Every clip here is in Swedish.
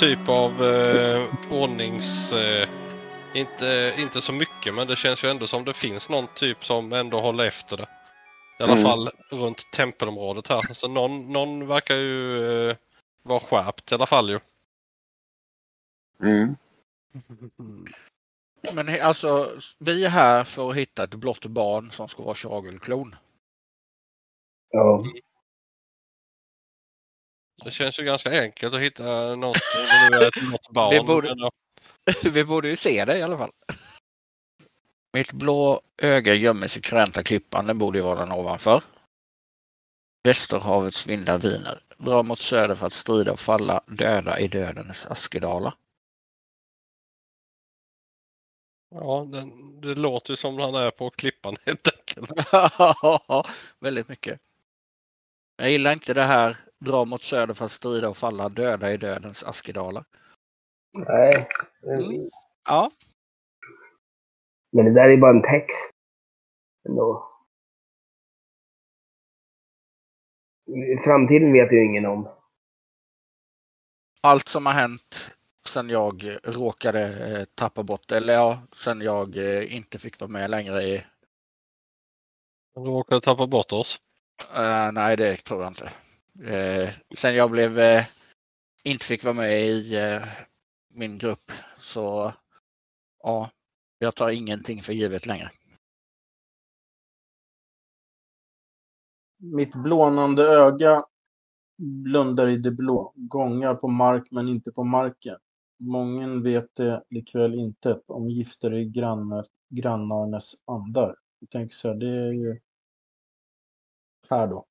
typ av eh, ordnings... Eh, inte, inte så mycket men det känns ju ändå som det finns någon typ som ändå håller efter det. I alla Mm. fall runt tempelområdet här. Så någon, någon verkar ju eh, vara skärpt i alla fall ju. Mm. Men alltså, vi är här för att hitta ett blått barn som ska vara Chagelklon. Ja. Det känns ju ganska enkelt att hitta något om det nu är något barn. Det borde- vi borde ju se det i alla fall. Mitt blå öga gömmer sig kränta klippan, den borde ju vara den ovanför. Västerhavets vindar viner. Drar mot söder för att strida och falla, döda i dödens askedalar. Ja, den, det låter som han är på klippan helt enkelt. Väldigt mycket. Jag gillar inte det här, dra mot söder för att strida och falla, döda i dödens askedalar. Nej. Mm. Ja, Men det där är bara en text. Ändå. Framtiden vet ju ingen om. allt som har hänt sen jag råkade eh, tappa bort, eller ja, sen jag eh, inte fick vara med längre i... Du råkade tappa bort oss. eh, nej, det tror jag inte. Eh, sen jag blev eh, inte fick vara med i eh, min grupp så ja, jag tar ingenting för givet längre. Mitt blånande öga blundar i det blå, gångar på mark men inte på marken. Mången vet det likväl inte om gifter i grannar, grannarnas andar. Jag tänker så här, det är ju här då.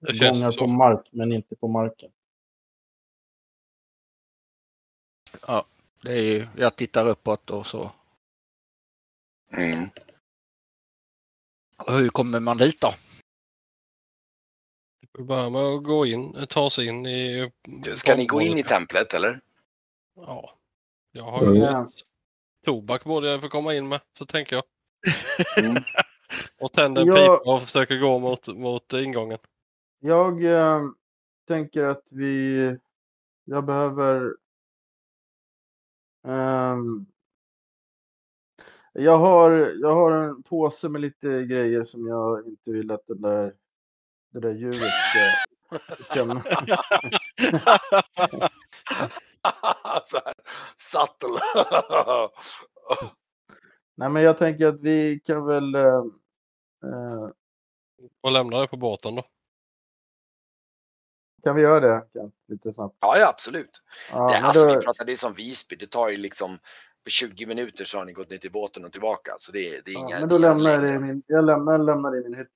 Det Gångar så. på mark men inte på marken. Det är ju, jag tittar uppåt och så. Mm. Och hur kommer man dit då? Vi börjar med att gå in, ta sig in i... Ska ni gå in i templet eller? Ja. Jag har ju Mm. tobak borde jag få komma in med, så tänker jag. Mm. Och tänder en Ja. pipa och försöker gå mot, mot ingången. Jag eh, tänker att vi... Jag behöver... ehm, jag, har, jag har en påse med lite grejer som jag inte vill att den där, det där djuret ska här, subtle. Nej, men jag tänker att vi kan väl... eh, eh, Och lämna det på båten då. Kan vi göra det? Kent? Lite snabbt. ja, ja, absolut. Ja, det, alltså, då- vi pratar, det är som Visby, det tar ju liksom på 20 minuter så har ni gått ner till båten och tillbaka. Så det, det är ja, inga, men då lämnar jag det min, jag lämnar, lämnar det i min hytt.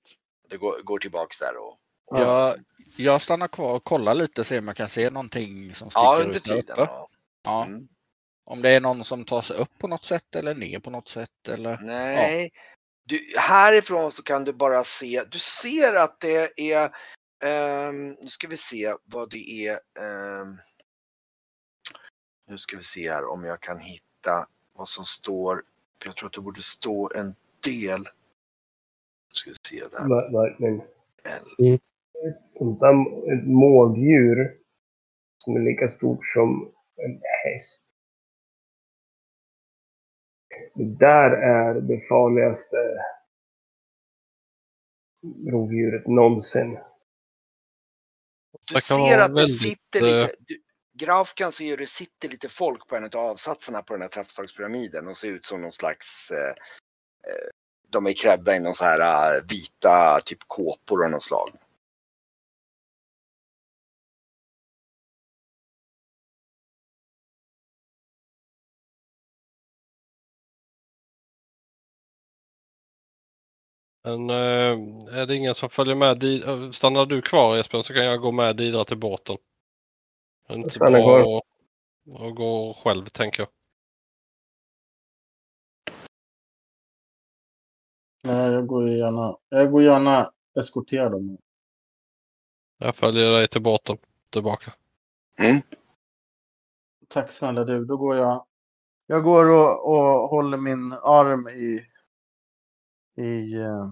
Det går, går tillbaks där och... och Jag, jag stannar kvar och kollar lite se om jag kan se någonting som sticker ja, ut under där tiden. uppe. Ja. Ja. Mm. Om det är någon som tar sig upp på något sätt eller ner på något sätt eller? Nej, du, härifrån så kan du bara se, du ser att det är, ehm, nu ska vi se vad det är, ehm, nu ska vi se här om jag kan hitta vad som står, jag tror att det borde stå en del. Nu ska vi se där. Ver- Verkligen. Ett sånt där ett mårddjur som är lika stort som en häst. Det där är det farligaste rovdjuret någonsin. Du Det ser att det väldigt, sitter eh, lite, du, Graf kan se hur det sitter lite folk på en av avsatserna på den här trappslagspyramiden och ser ut som någon slags eh, eh, de är klädda i någon så här eh, vita typ kåpor av något slag. Men eh, är det ingen som följer med? Di- eh, Stannar du kvar Esbjörn så kan jag gå med Didra till båten. Det är inte bra kvar. att, att gå själv tänker jag. Nej, jag går gärna, jag går gärna eskortera dem. Jag följer dig till båten tillbaka. Mm. Tack snälla du. Då går jag. Jag går och, och håller min arm i. i eh,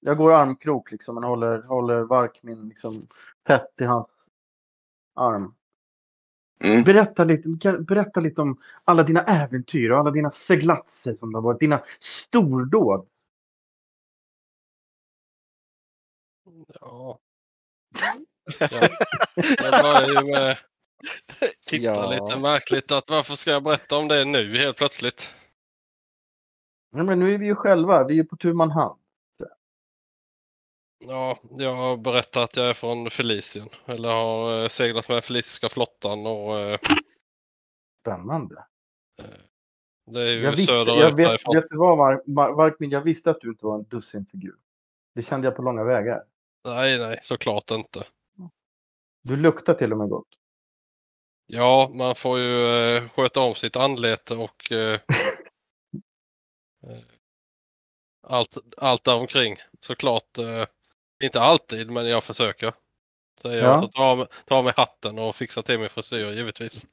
jag går armkrok liksom. Men håller, håller Vark min liksom tätt i hans arm. Mm. Berätta lite, berätta lite om alla dina äventyr och alla dina seglatser som det har varit. Dina stordåd. Ja. ja. Jag börjar ju med titta Ja. lite märkligt att varför ska jag berätta om det nu helt plötsligt? Ja, men nu är vi ju själva. Vi är på tu man hand. Ja, jag har berättat att jag är från Felicien. Eller har eh, seglat med Feliciska flottan och eh, Spännande. det är ju Jag, visste, söderut jag vet, därifrån. vet du vad, Mar- Mar- Markmin? Jag visste att du inte var en dussinfigur. Det kände jag på långa vägar. Nej, nej, såklart inte. Du luktar till och med gott. Ja, man får ju eh, sköta om sitt anlete och eh, eh, allt, allt där omkring. Såklart, eh, inte alltid, men jag försöker. Ja. jag så tar av, tar av mig hatten och fixar till min frisyr givetvis.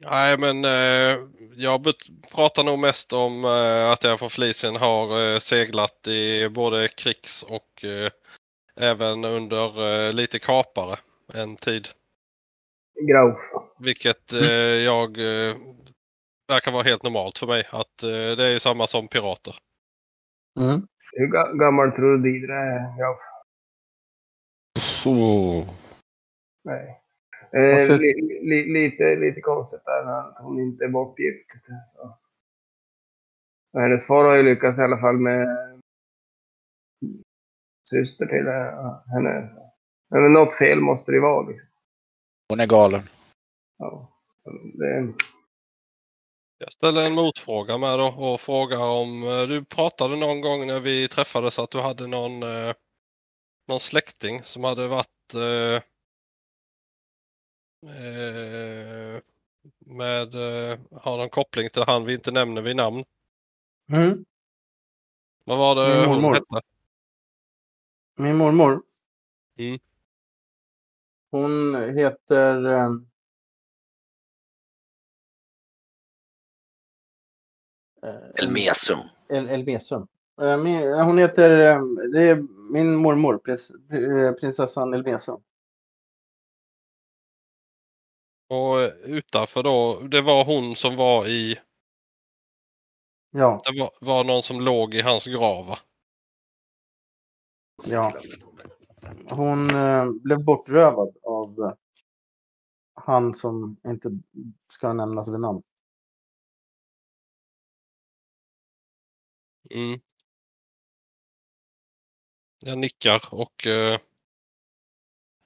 Nej, men eh, jag pratar nog mest om eh, att jag från Felicien har eh, seglat i både krigs och eh, även under eh, lite kapare en tid. Grauf. Vilket eh, jag eh, verkar vara helt normalt för mig. Att eh, det är ju samma som pirater. Hur ga- gammal tror du Didra är, Grauf? Nej. Eh, li, li, lite, lite konstigt där att hon inte är bortgift. Så. Och Hennes far har ju lyckats i alla fall med syster till eh, henne. Men något fel måste det ju vara. Liksom. Hon är galen. Ja. Det, Jag ställer en motfråga med då och frågar om eh, du pratade någon gång när vi träffades att du hade någon, eh, någon släkting som hade varit eh, eh, med, eh, har någon koppling till han vi inte nämner vid namn. Mm. Vad var det Min hon mormor. hette? Min mormor. Mm. Hon heter... eh, eh, Elmesum. El Elmesum. Eh, min- Hon heter... eh, Det är min mormor, prins, eh, prinsessan Elmesum. Och eh, utanför då, det var hon som var i, Ja, det var, var någon som låg i hans grav va? ja. Hon eh, blev bortrövad av eh, han som inte ska nämnas vid namn. Mm. Jag nickar och eh,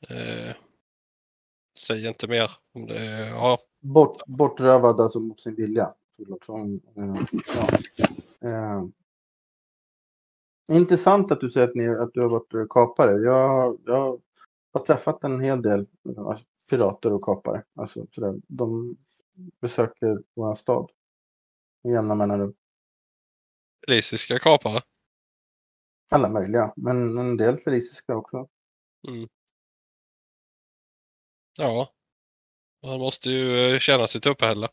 eh, säger inte mer om det. är- Ja, Bort, bortrövad alltså mot sin vilja. Förlåt, eh, ja. eh, intressant att du säger att, ni, att du har varit kapare. Jag, jag har träffat en hel del eh, pirater och kapare. Alltså, sådär. De besöker vår stad med jämna mellanrum. Feliciska kapare. Alla möjliga, men en del feliciska också. Ja. Man måste ju eh, tjäna sitt uppehälle.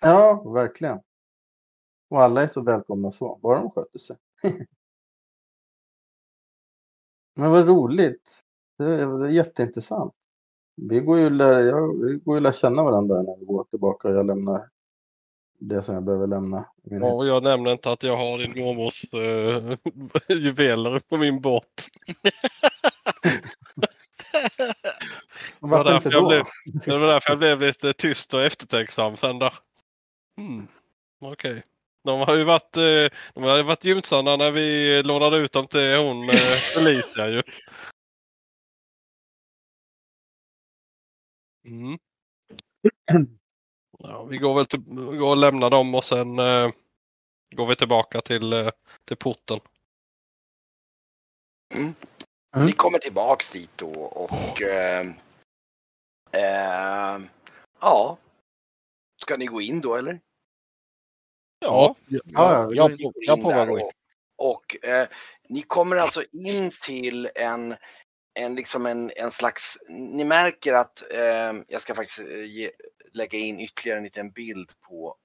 Ja, verkligen. Och alla är så välkomna så, bara de sköter sig. Men vad roligt. Det är, jätteintressant. Vi går ju lär, jag, vi går ju och lär känna varandra när vi går tillbaka och jag lämnar det som jag behöver lämna. min Och jag nämner inte att jag har din mormors eh, juveler på min båt. Varför inte då? blev- Det var därför jag blev lite tyst och eftertänksam sen där. Hmm. Okej. De har ju varit, eh, de har varit gynnsamma när vi lånade ut dem till hon eh, Felicia ju. Mm. Ja, vi går väl till, går och lämnar dem och sen eh, går vi tillbaka till, eh, till porten. Mm. Mm. Ni kommer tillbaks dit då och eh, eh, ja. Ska ni gå in då eller? Ja, Ja, Ja, jag, jag, går jag gå in. och, och eh, ni kommer alltså in till en, en, liksom en, en slags, ni märker att eh, jag ska faktiskt eh, ge, lägga in ytterligare en liten bild på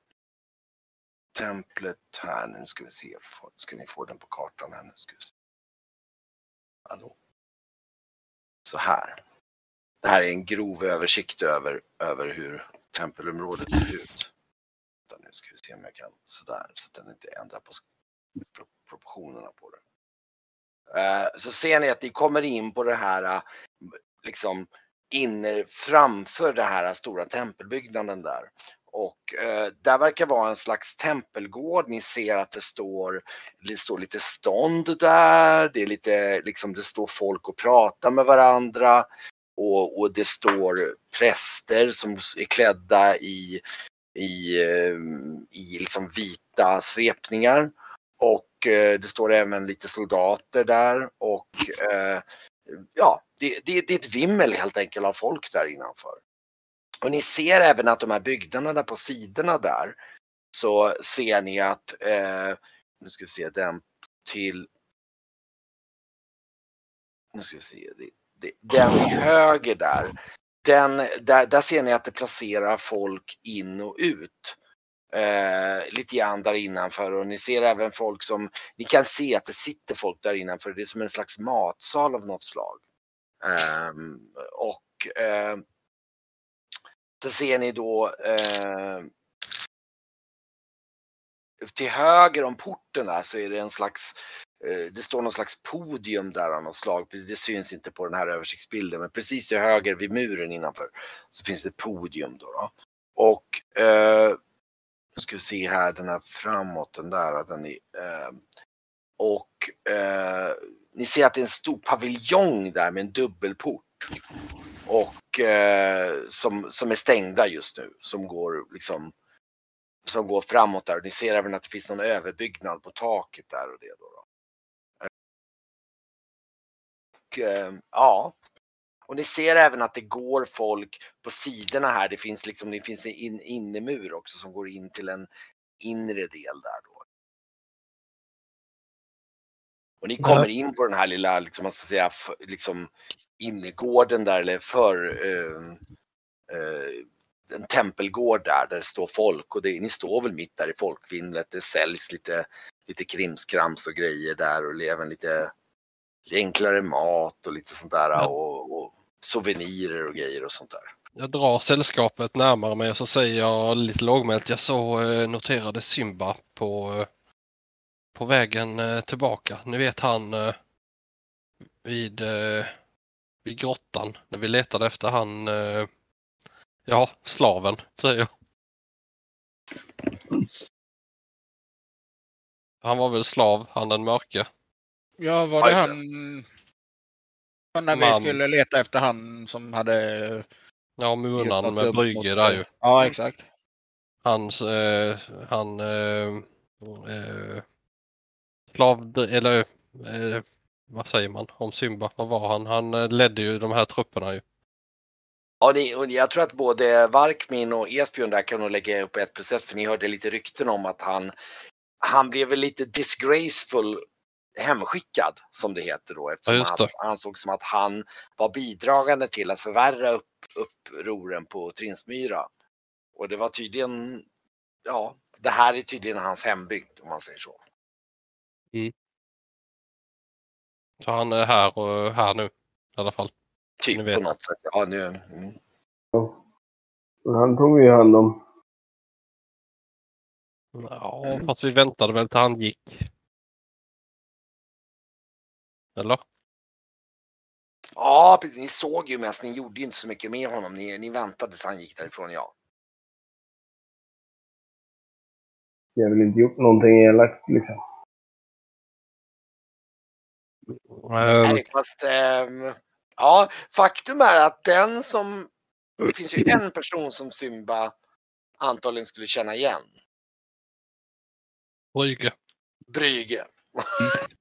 templet här. Nu ska vi se, ska ni få den på kartan här nu. Ska vi se. Hallå? så här. Det här är en grov översikt över, över hur tempelområdet ser ut. Nu ska vi se om jag kan sådär så att den inte ändrar på proportionerna på det. Eh, så ser ni att ni kommer in på det här eh, liksom inne framför den här stora tempelbyggnaden där. Och eh, där verkar vara en slags tempelgård. Ni ser att det står, det står lite stånd där. Det är lite liksom det står folk och pratar med varandra. Och, och det står präster som är klädda i, i, eh, i liksom vita svepningar. Och eh, det står även lite soldater där och eh, ja, det, det, det är ett vimmel helt enkelt av folk där innanför. Och ni ser även att de här byggnaderna på sidorna där så ser ni att, eh, nu ska vi se den till, nu ska vi se, det, det, den höger där, den, där, där ser ni att det placerar folk in och ut. Eh, lite grann där innanför och ni ser även folk som, ni kan se att det sitter folk där innanför. Det är som en slags matsal av något slag. Ehm, och eh, så ser ni då eh, till höger om porten där så är det en slags eh, det står någon slags podium där av något slag. Det syns inte på den här översiktsbilden men precis till höger vid muren innanför så finns det ett podium då. då. Och eh, nu ska vi se här den här framåt den där. Den är, eh, och eh, ni ser att det är en stor paviljong där med en dubbelport. Och eh, som, som är stängda just nu. Som går liksom som går framåt där. Och ni ser även att det finns någon överbyggnad på taket där och det då. då. Och, eh, ja. Och ni ser även att det går folk på sidorna här. Det finns liksom, det finns en in, innemur också som går in till en inre del där då. Och ni kommer in på den här lilla, liksom, man ska säga, liksom innergården där eller för eh, eh, en tempelgård där, där det står folk och det, ni står väl mitt där i folkvimlet. Det säljs lite, lite krimskrams och grejer där och även lite, lite enklare mat och lite sånt där Ja. och, och souvenirer och grejer och sånt där. Jag drar sällskapet närmare mig och så säger jag lite lågmält. Jag så eh, noterade Simba på, eh, på vägen eh, tillbaka. Ni vet han eh, vid, eh, vid grottan när vi letade efter han, ja, slaven säger jag. Han var väl slav, han den mörke. Ja, var det han... När vi Man. skulle leta efter han som hade... Ja, munan något med Brygge där ju. Ja, exakt. Hans, eh, han, eh, eh, slav, eller eh, vad säger man om Simba? Vad var han? Han eh, ledde ju de här trupperna ju. Ja, och jag tror att både Varkmin och Esbjörn där kan nog lägga upp ett plus ett för ni hörde lite rykten om att han, han blev väl lite disgraceful hemskickad som det heter då eftersom Ja, han det. ansåg som att han var bidragande till att förvärra upp, upproren på Trinsmyra. Och det var tydligen, ja, det här är tydligen hans hembygd om man säger så. Så han är här och här nu i alla fall. Typ på något sätt. Ja, nu, mm. Och han tog vi hand om. Ja, fast vi väntade väl till han gick. Eller? Ja, precis. Ni såg ju mest, ni gjorde ju inte så mycket med honom. Ni, ni väntade tills han gick därifrån, ja. Vi har väl inte gjort någonting elakt liksom. Nej, fast ehm, ja, faktum är att den som, det finns ju en person som Symba antagligen skulle känna igen. Brygge. Brygge.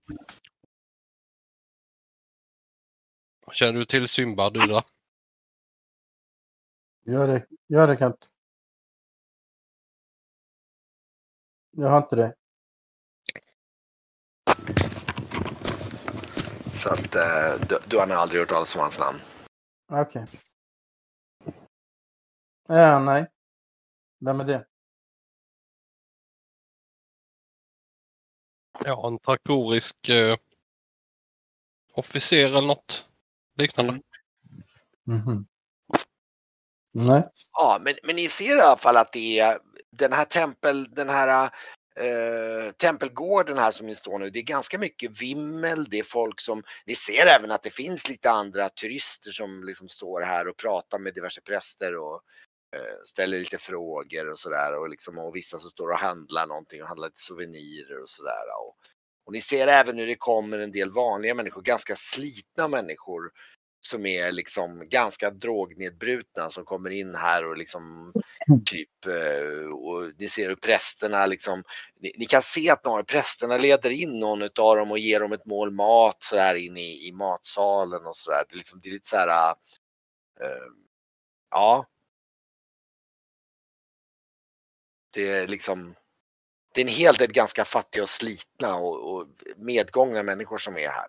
Känner du till Simba du då? Gör det, gör det Kent. Jag har inte det. Så att eh, du, du har nog aldrig hört talas om hans namn. Okej. Ja, nej. Vem är det? Ja, en traktorisk eh, officer eller något liknande. Mm. Mhm. Nej. Ja, men, men ni ser i alla fall att det är den här tempel, den här eh, tempelgården här som ni står nu. Det är ganska mycket vimmel. Det är folk som, ni ser även att det finns lite andra turister som liksom står här och pratar med diverse präster och eh, ställer lite frågor och sådär och liksom och vissa som står och handlar någonting och handlar lite souvenirer och sådär. Och, och ni ser även hur det kommer en del vanliga människor, ganska slitna människor som är liksom ganska drognedbrutna som kommer in här och liksom typ eh, och ni ser hur prästerna liksom ni, ni kan se att några av prästerna leder in någon utav dem och ger dem ett mål mat så där in i, i matsalen och sådär. Det, är liksom, det är lite så här eh, ja. Det är liksom det är en hel del ganska fattiga och slitna och, och medgångna människor som är här.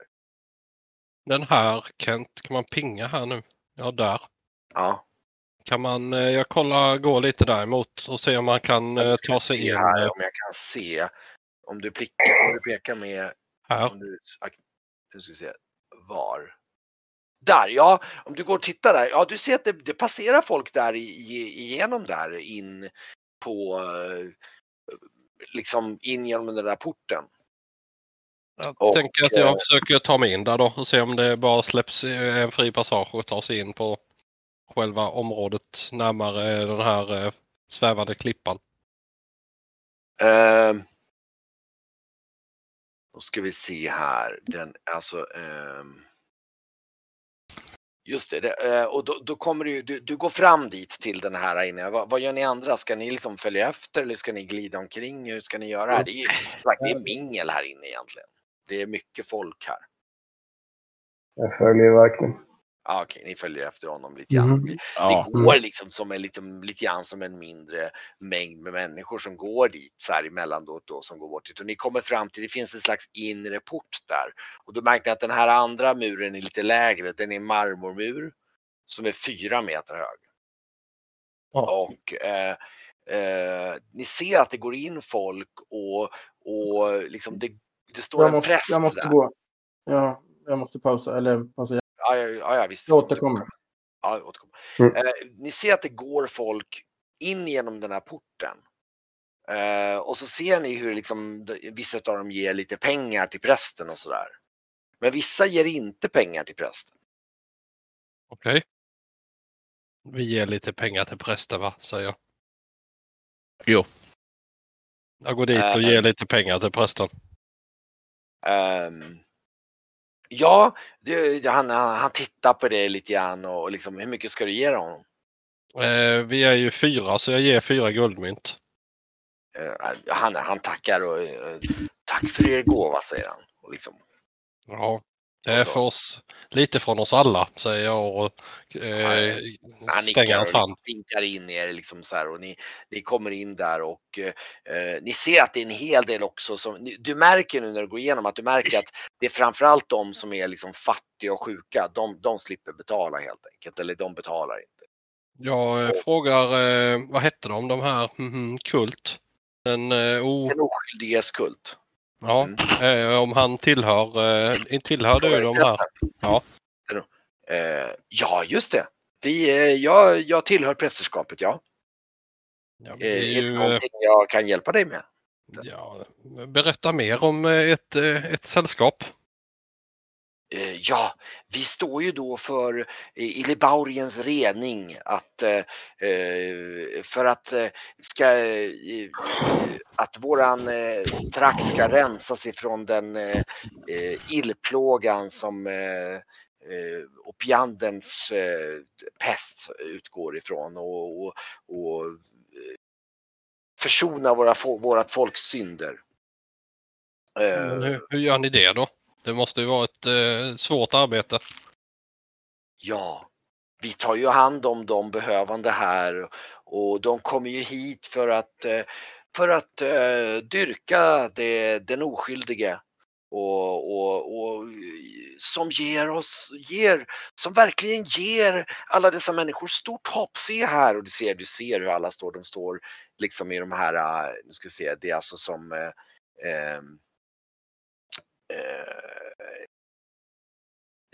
Den här Kent, kan man pinga här nu? Ja, där. Ja. Kan man, eh, jag kollar, går lite däremot och se om man kan eh, ta sig in här om jag kan se. Om du, prickar, om du pekar med, här. om du, nu ska vi se, var. Där ja, om du går och tittar där, ja du ser att det, det passerar folk där igenom där in på, eh, liksom in genom den där porten. Jag Och, tänker att jag eh, försöker ta mig in där då och se om det bara släpps eh, en fri passage och ta sig in på själva området närmare den här eh, svävande klippan. Ehm. Då ska vi se här, den alltså ehm. Just det, det eh, och då, då kommer du, du, du går fram dit till den här inne. Vad, vad gör ni andra? Ska ni liksom följa efter eller ska ni glida omkring? Hur ska ni göra här? Det är, sagt, det är mingel här inne egentligen. Det är mycket folk här. Jag följer verkligen. Ja, okej, ni följer efter honom lite grann. Mhm. Det Ja. går liksom som en liten, lite grann som en mindre mängd med människor som går dit så här emellanåt då som går bort dit. Och ni kommer fram till, det finns en slags inre port där. Och då märker ni att den här andra muren är lite lägre, den är en marmormur som är fyra meter hög. Ja. Och eh, eh, ni ser att det går in folk och, och liksom det, det står Jag en måste, präst jag måste där. gå. Ja, jag måste pausa. Eller pausa. Ja, ja, ja, ja visst. Jag återkommer. Ja, jag återkommer. Mm. Eh, ni ser att det går folk in genom den här porten. Eh, och så ser ni hur liksom, vissa av dem ger lite pengar till prästen och sådär. Men vissa ger inte pengar till prästen. Okej. Vi ger lite pengar till prästen va, säger jag. Jo. Jag går dit och Eh. ger lite pengar till prästen. Ehm, ja, det, han, han, han tittar på det lite grann och liksom, hur mycket ska du ge honom? Eh, vi är ju fyra så jag ger fyra guldmynt. Eh, han, han tackar och eh, tack för er gåva säger han. Och liksom, Ja, det är Och så- för oss, lite från oss alla säger jag och eh, Han stänger hans och hand. vinkar in er liksom så här och ni, ni kommer in där och eh, ni ser att det är en hel del också som, du märker nu när du går igenom att du märker att det är framförallt de som är liksom fattiga och sjuka, de, de slipper betala helt enkelt, eller de betalar inte. Jag eh, frågar, eh, vad hette de, de här mhm, Kult? Den, eh, o, Den oskyldiges kult. Ja, Mm. eh, om han tillhör, eh, tillhör du de här? Ja. Eh, ja, just det. det är, jag, jag tillhör prästerskapet, ja. Ja, Eh, det är är det ju, eh, någonting jag kan hjälpa dig med? ja, berätta mer om eh, ett, eh, ett sällskap. Eh, Ja, vi står ju då för Ilibauriens rening att eh, eh, för att ska att våran trakt ska rensas ifrån den illplågan som opiandens pest utgår ifrån och, och, och försona våra, vårat folks synder. Men hur, hur gör ni det då? Det måste ju vara ett eh, svårt arbete. Ja, vi tar ju hand om de behövande här och de kommer ju hit för att, eh, för att uh, dyrka det, den oskyldige och, och, och som ger oss, ger, som verkligen ger alla dessa människor stort hopp. Se här och du ser, du ser hur alla står, de står liksom i de här, eh, nu ska vi se, det är alltså som eh, eh,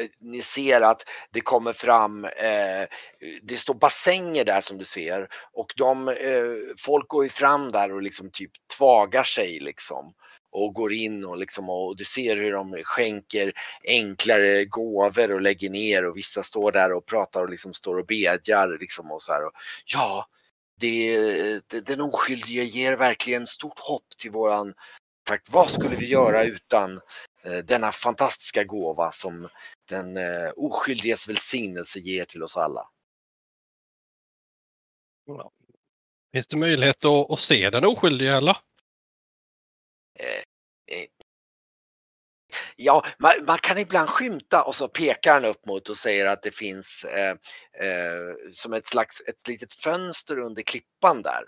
Eh, ni ser att det kommer fram, eh, det står bassänger där som du ser och de, eh, folk går ju fram där och liksom typ tvagar sig liksom och går in och liksom och du ser hur de skänker enklare gåvor och lägger ner och vissa står där och pratar och liksom står och bedjar liksom och så här. Och, ja, det, det, den oskyldige ger verkligen stort hopp till våran sagt, vad skulle vi göra utan denna fantastiska gåva som den eh, oskyldiges välsignelse ger till oss alla. Finns det möjlighet att, att se den oskyldige eller? Eh, eh, Ja, man, man, kan ibland skymta och så pekar han upp mot och säger att det finns eh, eh, som ett slags ett litet fönster under klippan där.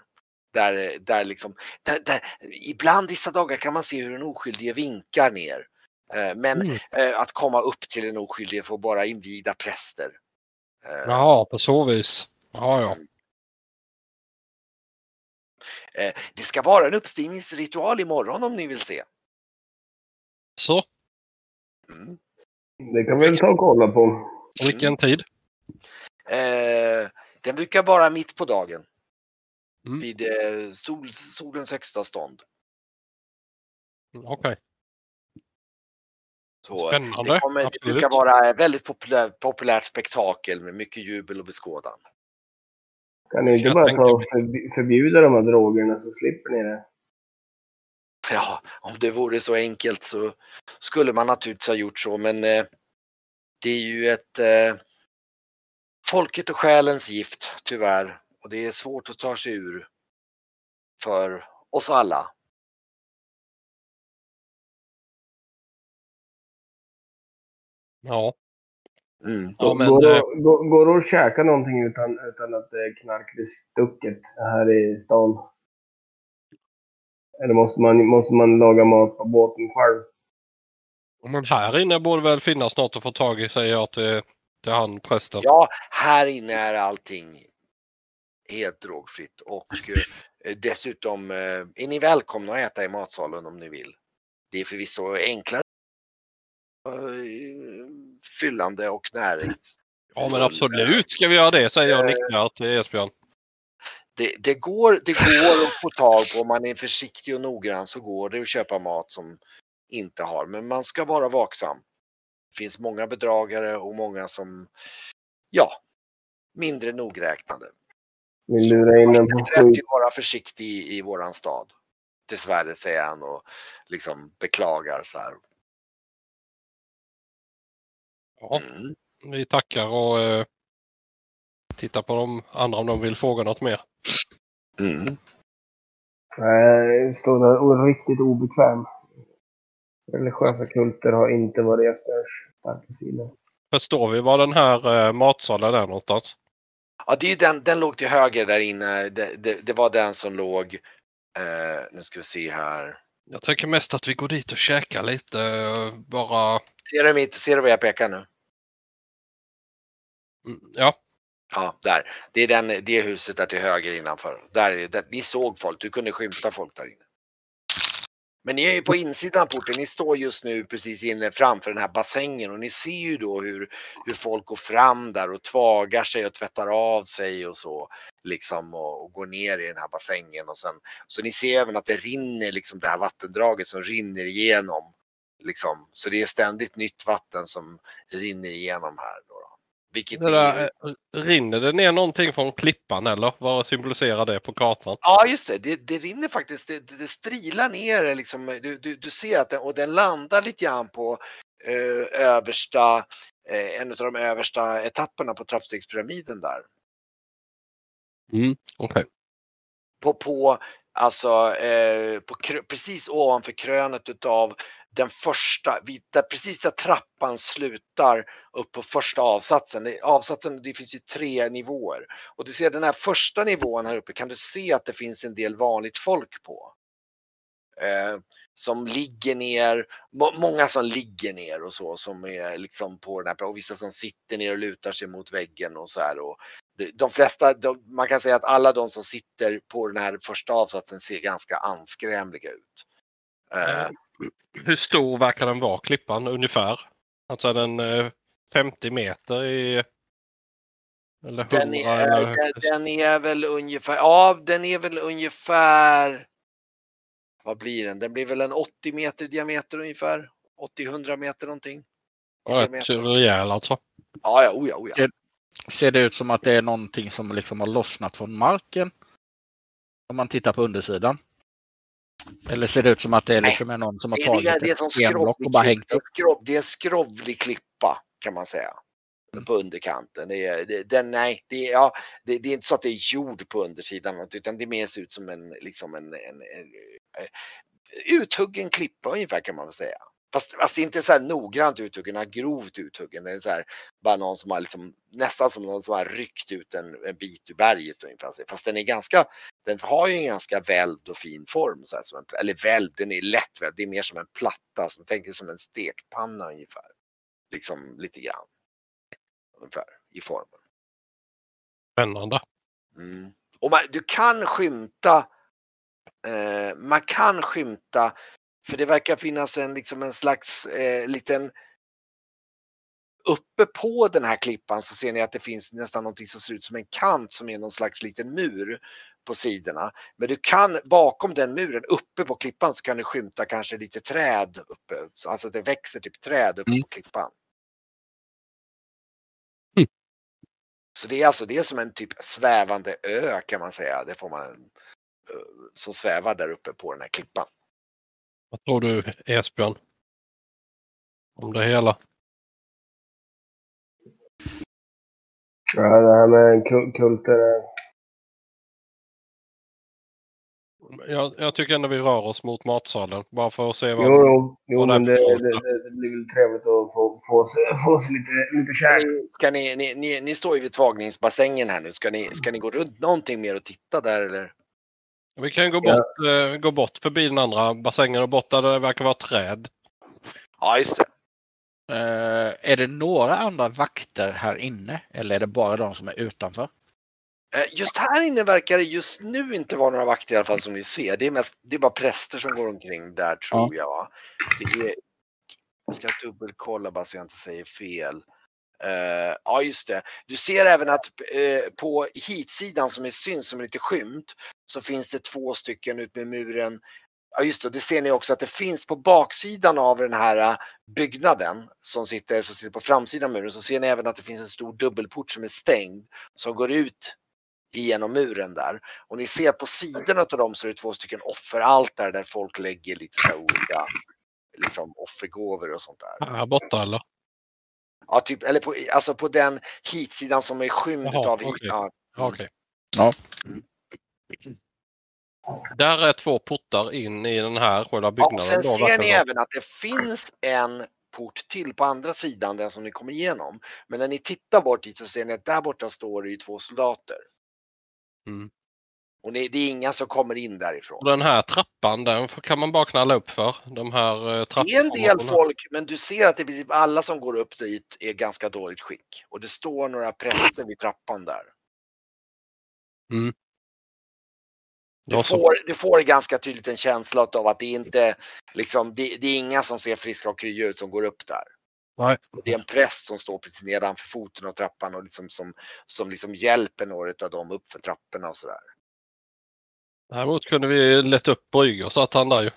Där, där liksom, där, där, ibland vissa dagar kan man se hur den oskyldige vinkar ner. Eh, men Mm. eh, att komma upp till den oskyldige får bara invigda präster. Eh, Jaha, på så vis. Ja, ja. eh, det ska vara en uppstigningsritual imorgon om ni vill se. Så, Mm. Det kan vi väl ta och kolla på. vilken tid? Eh, den brukar vara mitt på dagen. Mm. Vid eh, sol, solens högsta stånd. Okej, Så, spännande. det, kommer, det brukar vara ett väldigt populär, populärt spektakel med mycket jubel och beskådan. Kan ni inte bara ta och förbjuda de här drogerna så slipper ni det? Ja, om det vore så enkelt så skulle man naturligtvis ha gjort så men eh, det är ju ett eh, folket och själens gift tyvärr och det är svårt att ta sig ur för oss alla. Ja, Mm. ja men går, eh, det, går, går det att käka någonting utan, utan att det är knarkstucket här i stan? Eller måste man, måste man laga mat på båten själv? men här inne borde väl finnas något att få tag i säger jag till, till han prästen. Ja, här inne är allting helt drogfritt och eh, dessutom eh, är ni välkomna att äta i matsalen om ni vill. Det är förvisso enklare, fyllande och närings. Ja men absolut ska vi göra det säger jag nickar till Esbjörn. Det, det, går, det går att få tag på, om man är försiktig och noggrann så går det att köpa mat som inte har, men man ska vara vaksam. Det finns många bedragare och många som, ja, mindre nogräknade. Vill lura in en på vara försiktig i, i våran stad. Dessvärre säger han och liksom beklagar så här. Ja, Mm. vi tackar och eh, tittar på de andra om de vill fråga något mer. Mm. Nej, står där och är riktigt obekväm. Religiösa kulter har inte varit Esbjörns starka sida. Förstår vi var den här eh, matsalen är någonstans? Ja, det är ju den, den låg till höger där inne. Det, det, det var den som låg, eh, nu ska vi se här. Jag tänker mest att vi går dit och käkar lite. eh, Bara, Ser du, mitt, ser du vad jag pekar nu? Mm, ja. Ja, där. Det är den, det huset där till höger innanför. Där, är- där, ni såg folk, du kunde skymta folk där inne. Men ni är ju på insidan av porten, ni står just nu precis inne framför den här bassängen och ni ser ju då hur, hur folk går fram där och tvagar sig och tvättar av sig och så. Liksom och, och går ner i den här bassängen och sen så ni ser även att det rinner liksom det här vattendraget som rinner igenom. Liksom. Så det är ständigt nytt vatten som rinner igenom här. Då, då. Vilket Det där, eh, rinner det ner någonting från klippan eller vad symboliserar det på kartan? Ja just det, det, det rinner faktiskt, det, det, det strilar ner liksom, du, du, du ser att den, och den landar lite grann på eh, översta, eh, en av de översta etapperna på trappstegspyramiden där. Mm, Okej. På, på alltså eh, på, precis ovanför krönet utav den första, där, precis där trappan slutar upp på första avsatsen. Det, avsatsen, det finns ju tre nivåer. Och du ser den här första nivån här uppe kan du se att det finns en del vanligt folk på. Eh, som ligger ner, må, många som ligger ner och så som är liksom på den här och vissa som sitter ner och lutar sig mot väggen och så här. Och de, de flesta, de, man kan säga att alla de som sitter på den här första avsatsen ser ganska anskrämliga ut. Eh, mm. Hur stor verkar den vara klippan ungefär? Alltså är den, eh, 50 meter i... Eller 100 Den är, eller... den, den är väl ungefär, ja den är väl ungefär, vad blir den? Den blir väl en 80 meter i diameter ungefär. 80-100 meter någonting. Rätt rejäl alltså. Ja, ja, oh ja, oh ja. Ser det ut som att det är någonting som liksom har lossnat från marken? Om man tittar på undersidan. Eller ser det ut som att det är liksom är någon som har Det tagit är, det är ett stenblock och bara hängt Det upp? Det är skrovlig klippa kan man säga. På underkanten. Det är, det, den, nej, det är, ja, det, det är inte så att det är jord på undersidan utan det mer ser ut som en, liksom en, en, en, eh, uthuggen klippa ungefär kan man väl säga. Fast, fast inte så här noggrant uthuggen, grovt uthuggen. Det är så här, bara någon som har liksom, nästan som någon som har ryckt ut en, en bit ur berget ungefär. Fast den är ganska, den har ju en ganska välvd och fin form. Så här, som en, eller välvd, den är lättvälvd. Det är mer som en platta, som tänker som en stekpanna ungefär. Liksom lite grann. Ungefär i formen. Spännande. Mm. Och man, du kan skymta, eh, man kan skymta, för det verkar finnas en, liksom en slags eh, liten Uppe på den här klippan så ser ni att det finns nästan någonting som ser ut som en kant som är någon slags liten mur på sidorna. Men du kan bakom den muren uppe på klippan så kan du skymta kanske lite träd uppe. Så Alltså det växer typ träd uppe Mm. på klippan. Mm. Så det är alltså det är som en typ svävande ö kan man säga. Det får man eh, som svävar där uppe på den här klippan. Vad tror du Esbjörn? Om det hela? Ja, det här med kul- kulter. Jag, jag tycker ändå vi rör oss mot matsalen. Bara för att se vad... Jo, jo, jo men det, det, det, det blir väl trevligt att få, få, sig- få sig lite, lite käk. Ska ni, ni, ni, ni står ju vid tvagningsbassängen här nu. Ska ni, ska ni gå runt någonting mer och titta där eller? Vi kan gå Ja. bort, eh, gå bort förbi den andra bassängen och bort där det verkar vara träd. Ja, just det. Eh, är det några andra vakter här inne eller är det bara de som är utanför? Eh, Just här inne verkar det just nu inte vara några vakter i alla fall som ni ser. Det är, mest, det är bara präster som går omkring där tror jag. Va? Det är, jag ska dubbelkolla bara så jag inte säger fel. Uh, ja just det. Du ser även att uh, på hitsidan som är syns som är lite skymt så finns det två stycken ut med muren. Ja just det, det ser ni också att det finns på baksidan av den här eh, byggnaden som sitter, som sitter på framsidan av muren så ser ni även att det finns en stor dubbelport som är stängd som går ut igenom muren där. Och ni ser på sidorna av dem så är det två stycken offeraltare där folk lägger lite så olika liksom offergåvor och sånt där. Här borta eller? Ja, typ, eller på, alltså på den hitsidan som är skymd Jaha, av hit. okej. Ja, Ja, Okej. Ja. Mm. Där är två portar in i den här själva ja, byggnaden. och sen då, ser ni vara. även att det finns en port till på andra sidan, den som ni kommer igenom. Men när ni tittar bort dit så ser ni att där borta står det ju två soldater. Mm. Och ni, det är inga som kommer in därifrån. Och den här trappan, den kan man bara knalla upp för. De här eh. Det är en del folk, men du ser att det blir alla som går upp dit är ganska dåligt skick. Och det står några präster vid trappan där. Du Då så. får, du får ganska tydligt en känsla av att det inte liksom, det, det är inga som ser friska och krya ut som går upp där. Nej. Det är en präst som står precis nedanför foten av trappan och liksom som, som liksom hjälper några av dem upp för trapporna och sådär. Däremot kunde vi lätta upp bryggor satt han där ju.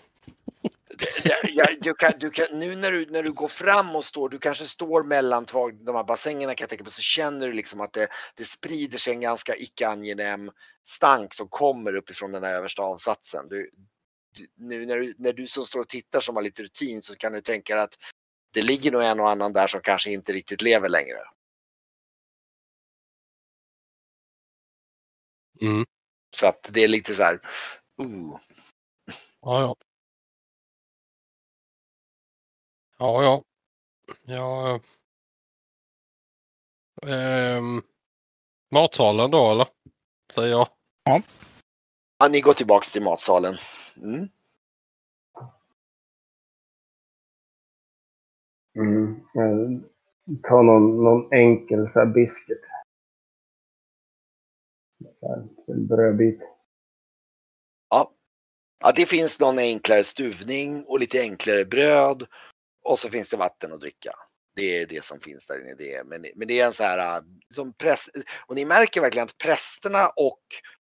Ja, du kan, du kan, nu när du, när du går fram och står, du kanske står mellan två, de här bassängerna kan jag tänka på, så känner du liksom att det, det sprider sig en ganska icke angenäm stank som kommer uppifrån den här översta avsatsen. Du, du, nu när du, när du som står och tittar som har lite rutin så kan du tänka att det ligger nog en och annan där som kanske inte riktigt lever längre. Mm. Så att det är lite så här, uh. Ja, ja. Ja, ja. Ja. Ehm, matsalen då eller? Säger jag. Ja, ni går tillbaks till matsalen. Mm. Mm. Eh, Ta någon, någon enkel så här biscuit. En brödbit. Ja, det finns någon enklare stuvning och lite enklare bröd. Och så finns det vatten att dricka. Det är det som finns där inne. Det är, men, men det är en så här, som press, och ni märker verkligen att prästerna och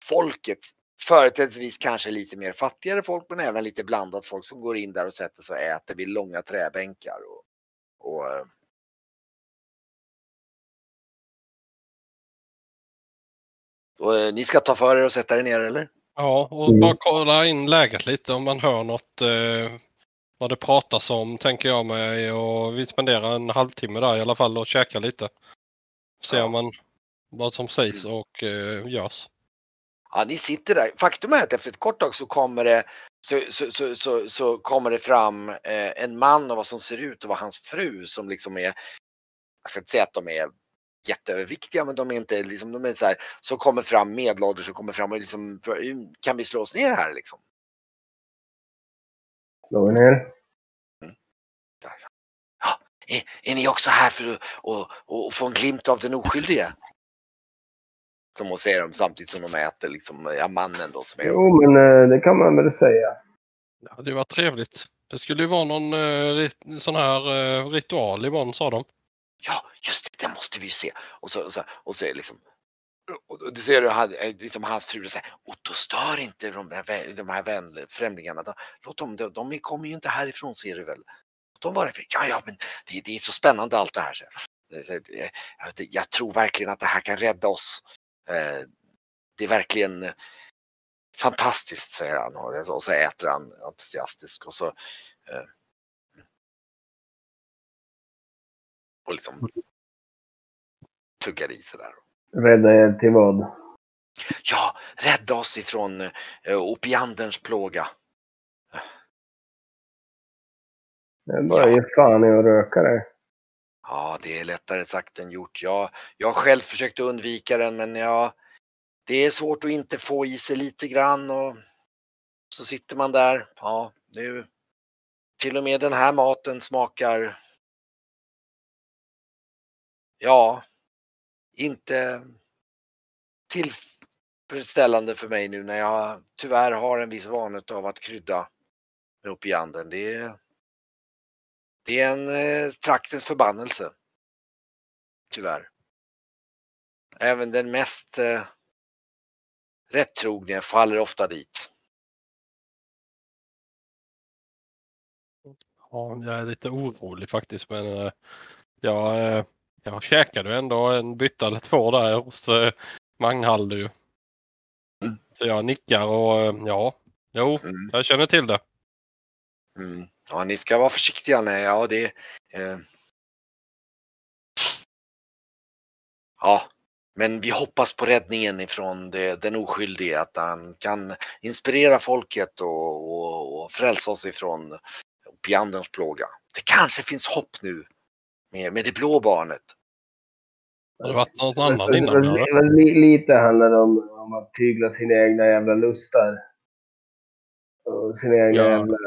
folket, företrädesvis kanske lite mer fattigare folk men även lite blandat folk som går in där och sätter sig och äter vid långa träbänkar. Och, och, eh, och, äh, ni ska ta för er och sätta er ner eller? Ja, och Mm. bara kolla in läget lite om man hör något eh, vad det pratas om tänker jag mig och vi spenderar en halvtimme där i alla fall och käkar lite. Ser Ja. man vad som sägs och eh, görs. Ja, ni sitter där. Faktum är att efter ett kort tag så kommer det, så, så, så, så, så kommer det fram eh, en man och vad som ser ut att vara hans fru som liksom är, jag ska inte säga att de är jätteöverviktiga men de är inte liksom, de är så här, så kommer fram medelålders och kommer fram och liksom, kan vi slå oss ner här liksom? Slå er ner. Är, är ni också här för att och, och få en glimt av den oskyldige? Som hon säger dem samtidigt som de äter liksom, ja mannen då som är Jo, men eh, det kan man väl säga. Det hade ju varit trevligt. Det skulle ju vara någon eh, sån här eh, ritual imorgon sa de. Ja, just det, det måste vi ju se. Och så, och så, och så är det liksom och du ser hur han, eh, liksom hans fru säger Otto stör inte de här, de här vän, främlingarna. De, låt dem, de, de kommer ju inte härifrån ser du väl. Låt dem vara. Ja, ja, men det, det är så spännande allt det här. Så. Eh, jag- Jag tror verkligen att det här kan rädda oss. Eh, Det är verkligen eh, fantastiskt säger han och och så äter han entusiastiskt och så och liksom tuggar i sig där. Rädda er till vad? Ja, rädda oss ifrån eh, opianderns plåga. Det bara Ja. ge fan i att röka det. Ja, det är lättare sagt än gjort. Jag, jag har själv försökt undvika den men ja, det är svårt att inte få i sig lite grann och så sitter man där. Ja, nu till och med den här maten smakar ja, inte tillfredsställande för mig nu när jag tyvärr har en viss vana av att krydda med opianden. Det är, det är en eh, traktens förbannelse. Tyvärr. Även den mest eh, rättrogne faller ofta dit. Ja, jag är lite orolig faktiskt men eh, jag, eh, jag käkade ju ändå en bytta eller två där hos eh, Magnhalder ju. Mm. Så jag nickar och eh, ja, jo, Mm. jag känner till det. Mm. Ja, ni ska vara försiktiga. Nej, ja, det eh... Ja, men vi hoppas på räddningen ifrån det, den oskyldige, att han kan inspirera folket och, och, och frälsa oss ifrån opianderns plåga. Det kanske finns hopp nu med, med det blå barnet. Har det varit något annan Men- innan? men- eller? Lite handlar det om, om att tygla sina egna jävla lustar. Och sina egna Ja. jävla...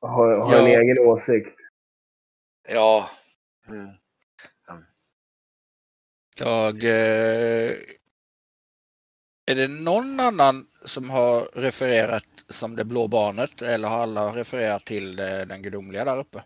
Ha, ha en Ja. egen åsikt. Ja. Mm. Jag... Eh, är det någon annan som har refererat som det blå barnet eller har alla refererat till eh, den gudomliga där uppe?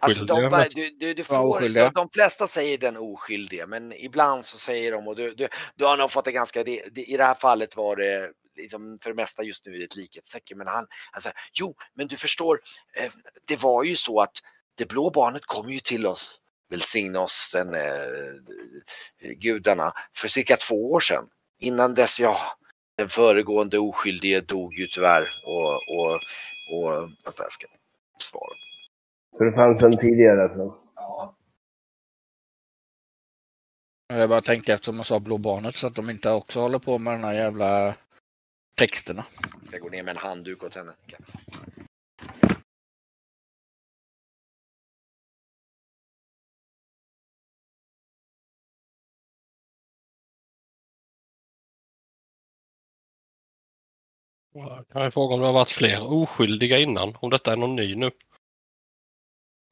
Alltså de, du, du, du får, de, de flesta säger den oskyldige men ibland så säger de och du, du, du har nog fått det ganska, det, det, i det här fallet var det liksom för det mesta just nu är det ett likhetstecken men han, alltså, jo men du förstår, eh, det var ju så att det blå barnet kom ju till oss, välsigna oss sen eh, gudarna, för cirka två år sedan. Innan dess, ja, den föregående oskyldige dog ju tyvärr och, och, och vänta jag ska svara. Så det fanns en tidigare alltså. Ja. Jag bara tänkte eftersom man sa blå barnet så att de inte också håller på med den här jävla texterna. Ska gå ner med en handduk åt henne. Kan jag fråga om det har varit fler oskyldiga innan? Om detta är någon ny nu?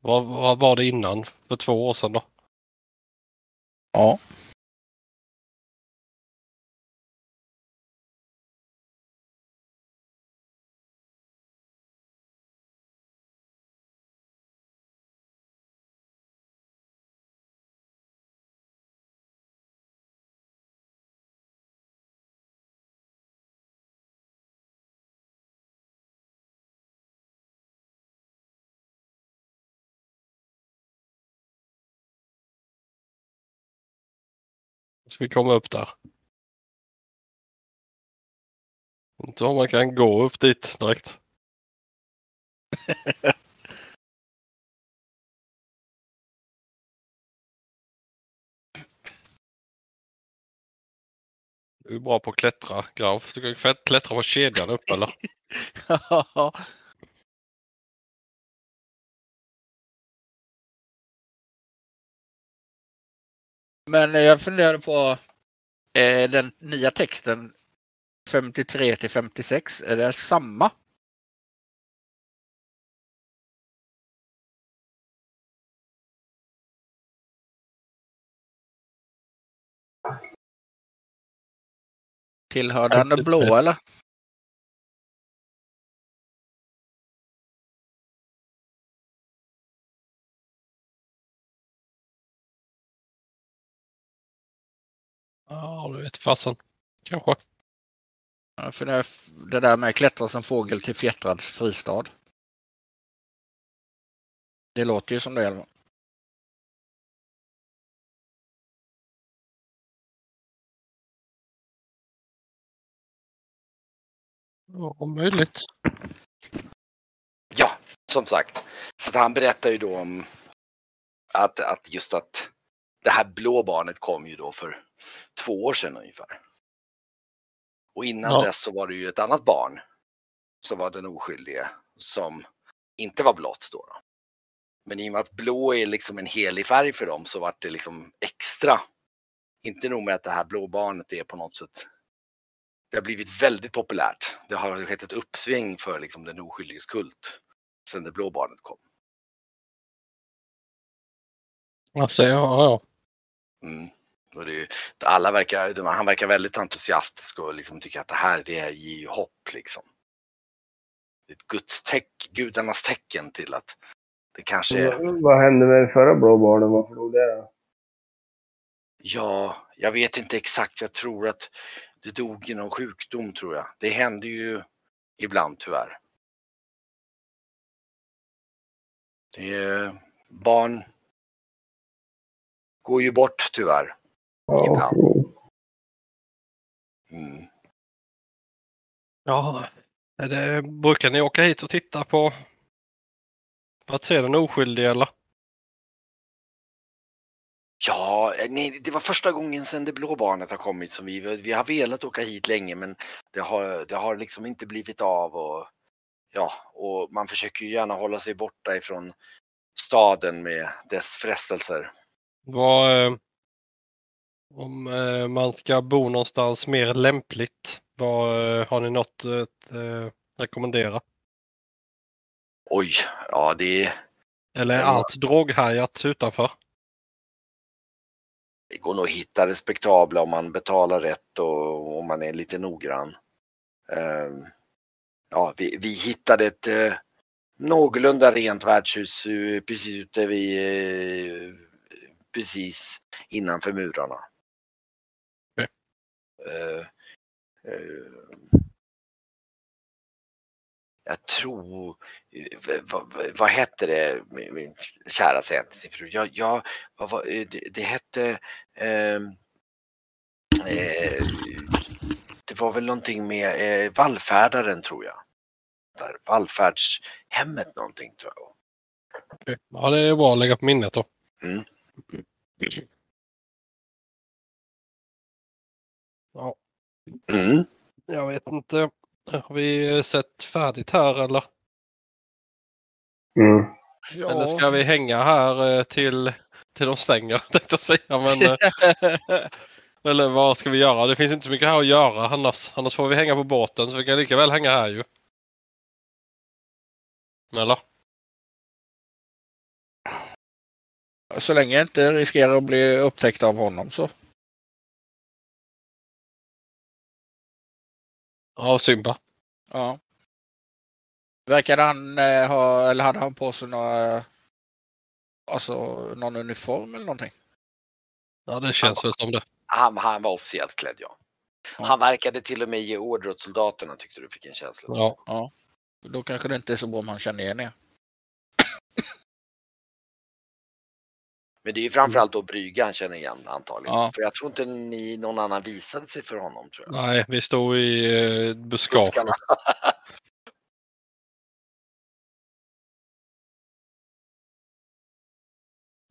Vad, vad var det innan? För två år sedan då? Ja. Vi kommer upp där. Inte om man kan gå upp dit direkt. Du är bra på att klättra, Graf. Du kan klättra på kedjan upp eller? Men eh, jag funderade på eh, den nya texten 53 till 56. Är det samma? Tillhör den blå eller? Vet fasen. Kanske. Ja, För det, det där med klättra som fågel till fjättrads fristad. Det låter ju som det. fall. Ja, möjligt. Ja, som sagt. Så att han berättar ju då om att, att just att det här blå barnet kom ju då för två år sedan ungefär. Och innan Ja. dess så var det ju ett annat barn som var den oskyldige som inte var blått då. då. Men i och med att blå är liksom en helig färg för dem så vart det liksom extra. Inte nog med att det här blå barnet är på något sätt. Det har blivit väldigt populärt. Det har skett ett uppsving för liksom den oskyldiges kult sen det blå barnet kom. Alltså, ja, ja. Mm. Och det alla verkar, han verkar väldigt entusiastisk och liksom tycker att det här det ger ju hopp liksom. Det är ett Guds teck, gudarnas tecken till att det kanske är, Vad- hände med det förra blå barnen? Varför dog det då? ja, jag vet inte exakt, jag tror att det dog i någon sjukdom tror jag. Det händer ju ibland tyvärr. Det är, barn går ju bort tyvärr. Ja, Ibland. Mm. ja. Det, brukar ni åka hit och titta på för att se den oskyldige eller? Ja, eh, nej, det var första gången sedan det blå barnet har kommit som vi, vi har velat åka hit länge men det har, det har liksom inte blivit av och ja, och man försöker ju gärna hålla sig borta ifrån staden med dess frestelser. Vad, eh, om eh, man ska bo någonstans mer lämpligt, vad, eh, har ni något att eh, rekommendera? Oj, ja det, Eller är allt droghajat utanför? det går nog att hitta respektabla om man betalar rätt och om man är lite noggrann. Ehm, Ja, vi, vi hittade ett någorlunda rent värdshus precis ute vid, precis innanför murarna. Eh, eh, jag tror, eh, vad, vad, vad hette det, min, min kära säger jag till sin fru, jag, jag, vad, eh, det, det hette, ehm, eh, det var väl någonting med eh, vallfärdaren tror jag. Där, vallfärdshemmet någonting tror jag. Ja, det är bra att lägga på minnet då. Mm. Mm. jag vet inte. Har vi sett färdigt här eller? Mm. Ja. Eller ska vi hänga här eh, till, till de stänger tänkte jag säga. Men, eh, eller vad ska vi göra? Det finns inte så mycket här att göra annars. Annars får vi hänga på båten så vi kan lika väl hänga här ju. Eller? Så länge jag inte riskerar att bli upptäckt av honom så. Ja, Symba. Ja. Verkade han eh, ha, eller hade han på sig några, alltså någon uniform eller någonting? Ja, det känns väl som det. Han, han var officiellt klädd ja. Ja. Han verkade till och med ge order åt soldaterna tyckte du fick en känsla av. Ja. Då kanske det inte är så bra om han känner igen er. Men det är ju framförallt då bryggan känner igen antagligen. Ja. För jag tror inte ni någon annan visade sig för honom tror jag. Nej, vi stod i eh, buskage. Buskarna.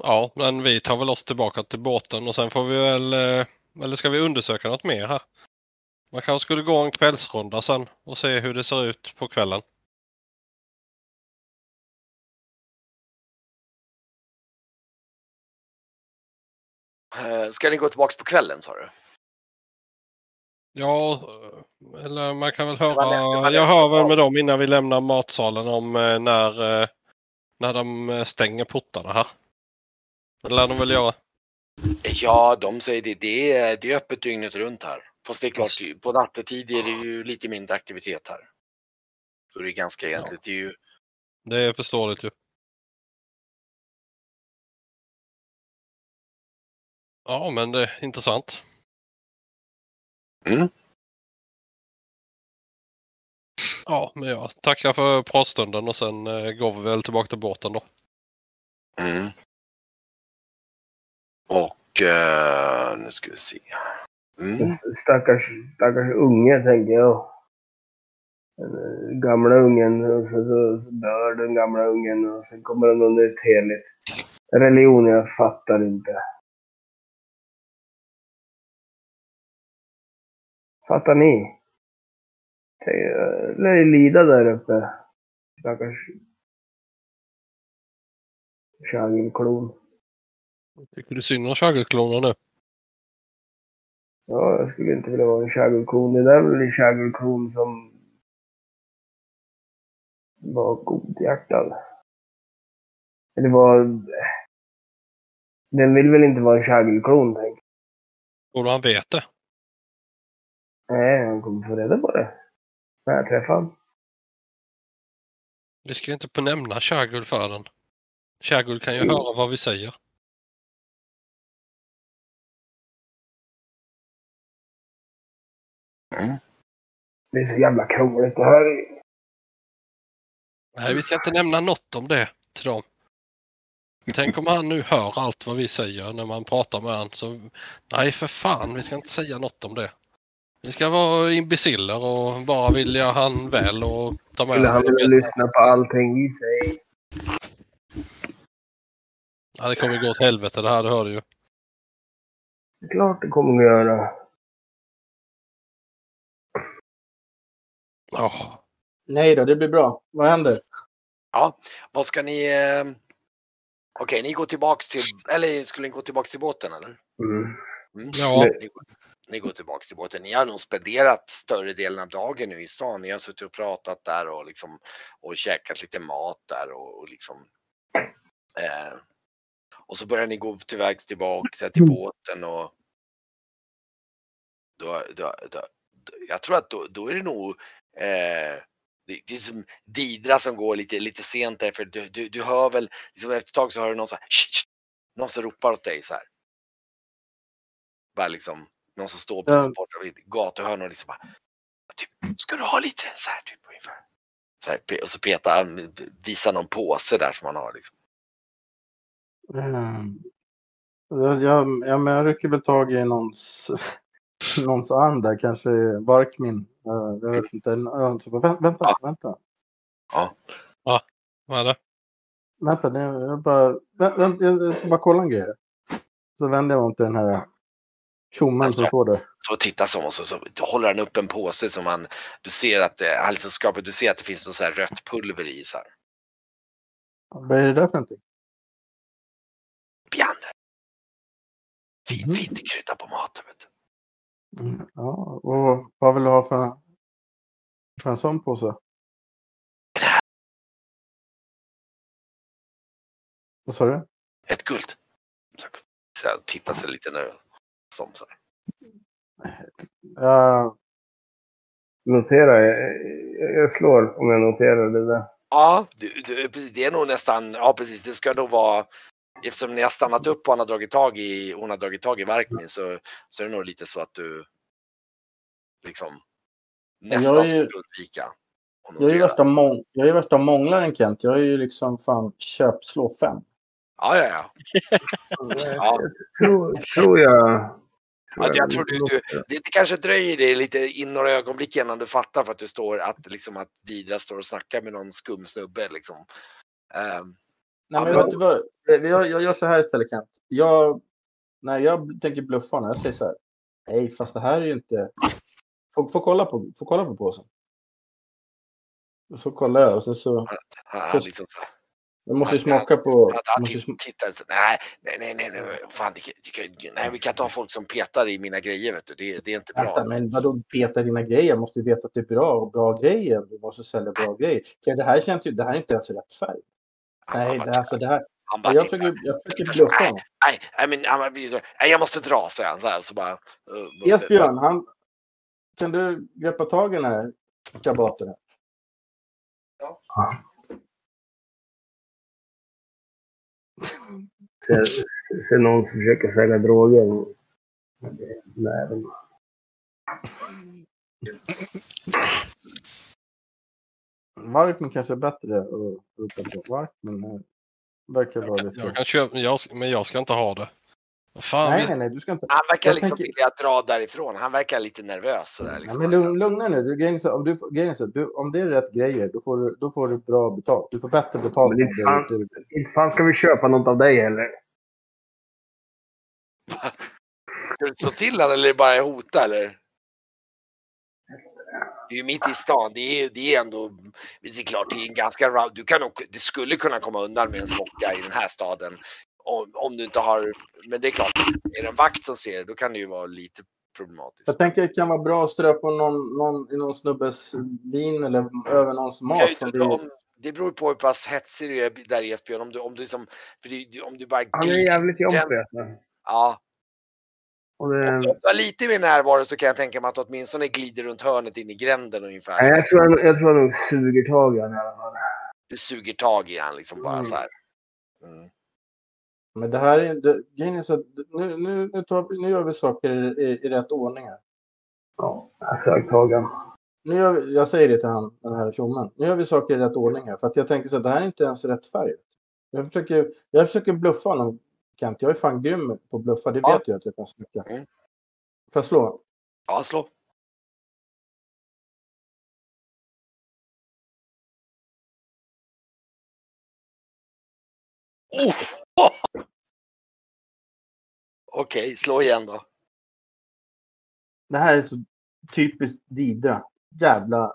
Ja, men vi tar väl oss tillbaka till båten och sen får vi väl, eh, eller ska vi undersöka något mer här? Man kanske skulle gå en kvällsrunda sen och se hur det ser ut på kvällen. Ska ni gå tillbaks på kvällen sa du? Ja, eh, eller man kan väl nästa- det höra, var jag nästa hör väl med dem innan vi lämnar matsalen om eh, när, eh, när de eh, stänger portarna här. Det lär de väl göra. Ja, de säger det. Det är, det är öppet dygnet runt här. Fast det är klart, på nattetid är det ju lite mindre aktivitet här. Det är ganska egentligt. Det är ju, Det är förståeligt ju. Ja, men det är intressant. Mm. Ja, men jag tackar för pratstunden och sen eh, går vi väl tillbaka till båten då. mm. Och eh, nu ska vi se. Mm. Stackars, stackars unge, tänker jag. Den eh, gamla ungen, och så, så, så dör den gamla ungen och sen kommer den under ett heligt. Religion, jag fattar inte. Fattar ni? Eh, lär lida där uppe. Stackars Chagelklon. Tycker du synd om Chagelklonen nu? Ja, jag skulle inte vilja vara en Chagelklon. Det där är väl en Chagelklon som var godhjärtad. Eller var... Den vill väl inte vara en Chagelklon, tänk. Tror du han vet det? Nej, han kommer få reda på det. När jag träffar honom. Vi ska inte på nämna Chagul för den. Chagul kan ju Mm. höra vad vi säger. Mm. Det är så jävla krångligt det här. Nej, vi ska inte nämna något om det till dem. Tänk om han nu hör allt vad vi säger när man pratar med han. Så, nej, för fan, vi ska inte säga något om det. Vi ska vara imbeciller och bara vilja han väl och ta med Skulle han vilja lyssna på allting vi säger? Ja, det kommer gå åt helvete det här, det hör du ju. Det är klart det kommer att göra. Ja, Nej då, det blir bra. Vad händer? Ja, vad ska ni... Eh... Okej, ni går tillbaks till... Eller skulle ni gå tillbaks till båten eller? Mm. Mm. Ja. Ni, går, tillbaks till båten. Ni har nog spenderat större delen av dagen nu i stan. Ni har suttit och pratat där och liksom och käkat lite mat där och, och liksom. Eh, och så börjar ni gå tillvägs tillbaka till båten och. Då, då, då, jag tror att då, då är det nog. Eh, det, det är som Didra som går lite, lite sent där för du, du, du hör väl, liksom efter ett tag så hör du någon så här, "Shh, shh." någon som ropar åt dig så här. Bara liksom, någon som står Ja. precis borta vid gatuhörnet och liksom bara, typ, ska du ha lite så här typ ungefär. Så här, och så petar han, visar någon påse där som han har liksom. Mm. Jag, jag, ja, men jag rycker väl tag i någons, någons arm där, kanske Barkmin. Jag, vet inte. Ja, Vänta, vänta. Ja. vänta. vad är det? vänta jag, bara, vä- vänta, jag, jag ska bara kolla en grej. Så vänder jag mig till den här tjommen som står där. Så tittar som och så, så håller han upp en påse som han, du ser att det, liksom skapar, du ser att det finns något så här rött pulver i så här. Vad är det där för någonting? Bjander. Fin, Mhm. fint krydda på maten vet du. Mm, Ja, och vad vill du ha för, för en sån påse? Vad sa du? Ett guld. Så, tittar sig lite när som så här. Ja, Notera, jag, jag- slår om jag noterar det där. Ja, du, du, precis, det är nog nästan, ja precis, det ska nog vara Eftersom ni har stannat upp och han har dragit tag i, hon har dragit tag i Varkmin så, så är det nog lite så att du liksom nästan Jag är ju- skulle undvika jag är ju värsta, mång, jag är värsta månglaren Kent. Jag är ju liksom fan köpslå fem. Ja, ja, ja. Ja. Tror, tror jag. Ja jag tror du, du, det, det kanske dröjer dig lite in några ögonblick innan du fattar för att du står att, liksom, att Didra står och snackar med någon skum snubbe. Liksom. Ehm, Nej, men Ja, vet du vad? Jag, jag gör så här istället Kent. Jag, när jag tänker bluffa honom, jag säger så här. Nej, fast det här är ju inte... Få, få, kolla, på, få kolla på påsen. Så kollar jag och sen så... han liksom så här, Jag måste ju Ja, smaka på... att han Måste ju, titt- sm- tittar så, nej, nej, nej, nej, fan, det, det, nej, vi kan inte ha folk som petar i mina grejer, vet du. Det, det är inte bra. vänta, men vadå peta dina grejer? Jag måste ju veta att det är bra och bra grejer. Du måste sälja bra grejer. För det här känns ju... Det här är inte ens rätt färg. Nej, det, alltså, det här... Han bara Jag tittar. försöker, jag försöker bluffa nej, honom. nej, nej, men han blir så, nej, jag måste dra, säger han så här. Så bara, uh, Esbjörn, han... Kan du greppa tag i den här krabaten? Sen ser någon som försöker sälja droger. Nej, men- Varkman kanske är bättre att ropa på. Varkman verkar vara lite... Jag kan köpa, jag, men jag ska inte ha det. Fan, Nej, nej, nej, du ska inte... Han verkar Jag liksom tänker- vilja dra därifrån. Han verkar lite nervös sådär. Ja, Liksom. men lugn, lugna nu. Du, grejen om, du, grejen du, om det är rätt grejer, då får, du, då får du bra betalt. Du får bättre betalt. Men är om du- fan- du- Inte fan ska vi köpa något av dig heller. Ska du slå till honom eller bara hota eller? Det är ju mitt i stan. Det är, det är ändå, det är klart, det är en ganska du kan nog, Det skulle kunna komma undan med en smocka i den här staden. Om, om du inte har, men det är klart, är det en vakt som ser det, då kan det ju vara lite problematiskt. Jag tänker det kan vara bra att strö på någon, någon, i någon snubbes vin eller över någons mat. inte- Som blir, om, det beror på hur pass hetsig du är där Esbjörn. Om du, om du, liksom, för det, om du bara Han är jävligt jobbig alltså. Ja, Och det, om du har lite mer närvaro så kan jag tänka mig att du åtminstone glider runt hörnet in i gränden ungefär. nej, jag, tror jag tror han nog suger tag i honom i alla fall. Du suger tag i han liksom bara Mm. så här. Mm. Men det här är det, grejen är så nu, nu, nu, tar, nu gör vi saker i, i, i rätt ordning här. Ja, jag sög tag i honom. Nu gör, vi- jag säger det till han, den här tjommen. Nu gör vi saker i rätt ordning här. För att jag tänker så att det här är inte ens rätt färg. Jag försöker, jag försöker bluffa honom, Kent. Jag är fan grym på att bluffa. Det Ja. vet jag att jag kan snacka. Mm. Får jag slå? Ja, slå. Oh! Okej, slå igen då. Det här är så typiskt Didra. Jävla...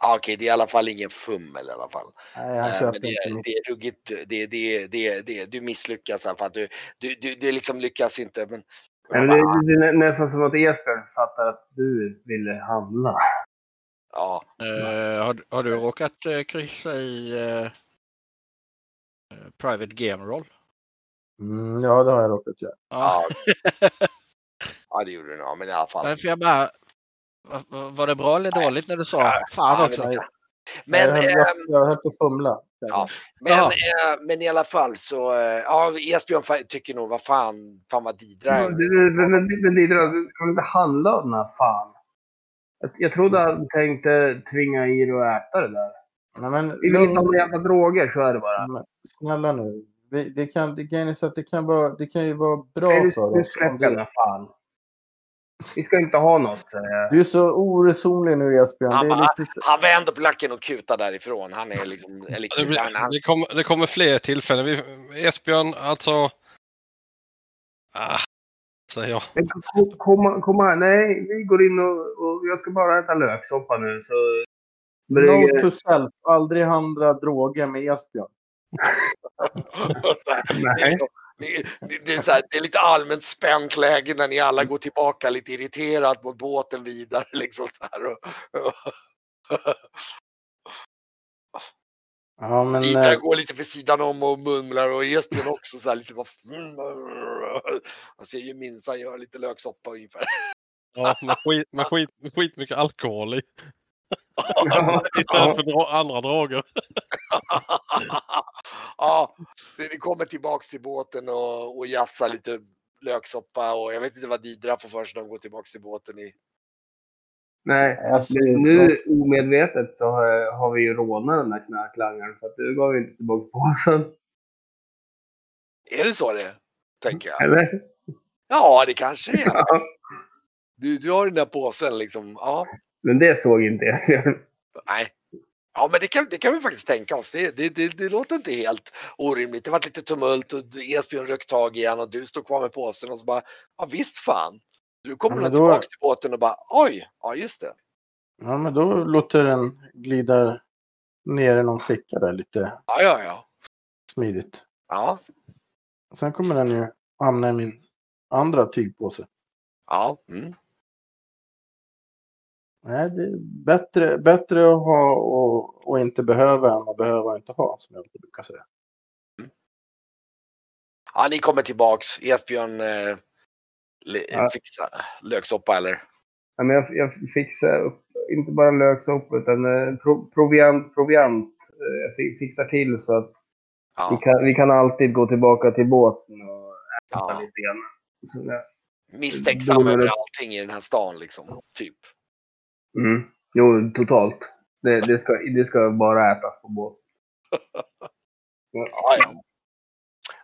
Ja, Okej, det är i alla fall ingen fummel i alla fall. Nej, han Eh, köper Men det, inte det är ruggigt, det, det, det, det, du misslyckas i alla fall. Du, du, du, du liksom lyckas inte. Men, Men det, det, det är nästan som att Esbjörn fattar att du ville handla. ja, Eh, har, har du råkat uh, kryssa i eh, eh, Private Game Roll? Mm, ja, det har jag råkat göra. ja. ja, det gjorde du nog. Men i alla fall. Jag bara, va- va- var det bra eller dåligt när du sa Ja, fan ja, också? men- jag, Men, jag, eh, jag, jag höll på att fumla. Ja. Men, Jaha. eh, men i alla fall så, eh, ja Esbjörn tycker nog vad fan, fan vad Didra är. Men, Didra, du ska inte handla av den här fan? Jag, jag trodde han tänkte tvinga i dig att äta det där. Nej, men, Vi vill inte ha några jävla droger, så är det bara. Men snälla nu. Vi- Det kan, det, att det, kan vara, det kan ju vara bra Nej, för du oss. om släpper det- fan. Vi ska inte ha något. Du är så oresonlig nu Esbjörn. Han, Det är bara, lite så... han vänder på lacken och kutar därifrån. Han är liksom, eller Det, kutar, han, han, det, kommer, det kommer fler tillfällen. Vi, Esbjörn, alltså... Ah, säger jag. Kom- Kom, kom här. Nej, vi går in och, och jag ska bara äta löksoppa nu. Så... Note to self. Aldrig handla droger med Esbjörn. det, Nej. det, det, det, är så här, det är lite allmänt spänt läge när ni alla går tillbaka lite irriterat mot båten vidare. Liksom så här, och, och, Ja, men... Didra eh, går lite för sidan om och mumlar och Esbjörn också så här lite vad Man ser ju minsann göra lite löksoppa ungefär. Ja, med skit, med skit, med skit mycket alkohol i. Istället för andra droger. ja, det- ni kommer tillbaks till båten och, och jassar lite löksoppa och jag vet inte vad Didra får för sig när de går tillbaks till båten i. Nej, nu omedvetet så har, har vi ju rånat den där knarklangaren. För att du gav ju inte tillbaka påsen. Är det så det tänker jag? Eller? Ja, det kanske är. Ja. Du, du har den där påsen liksom. Ja, Men det såg inte jag. nej. Ja, men det kan, det kan vi faktiskt tänka oss. Det, det, det, det låter inte helt orimligt. Det var lite tumult och Esbjörn röck tag igen och du stod kvar med påsen och så bara, ja visst fan. Du kommer Ja, då- tillbaks till båten och bara, oj, ja just det. Ja, men då låter den glida ner i någon ficka där lite Ja, ja, ja. smidigt. Ja, Sen kommer den ju hamna i min andra tygpåse. ja. Mm. Nej, det är bättre, bättre att ha och, och inte behöva än att behöva och inte ha, som jag brukar säga. ja ni kommer tillbaks. Esbjörn eh, Ja. fixar löksoppa eller? Ja, men jag, jag fixar upp, inte bara löksoppa utan eh, pro, proviant, proviant. eh, Jag fi- fixar till så att vi Ja, kan, vi kan alltid gå tillbaka till båten och äta ja. lite grann. Misstänksam över allting i den här stan liksom. Typ. Mm. Jo, totalt. Det, det, ska, det ska bara ätas på båten. Ja, ja.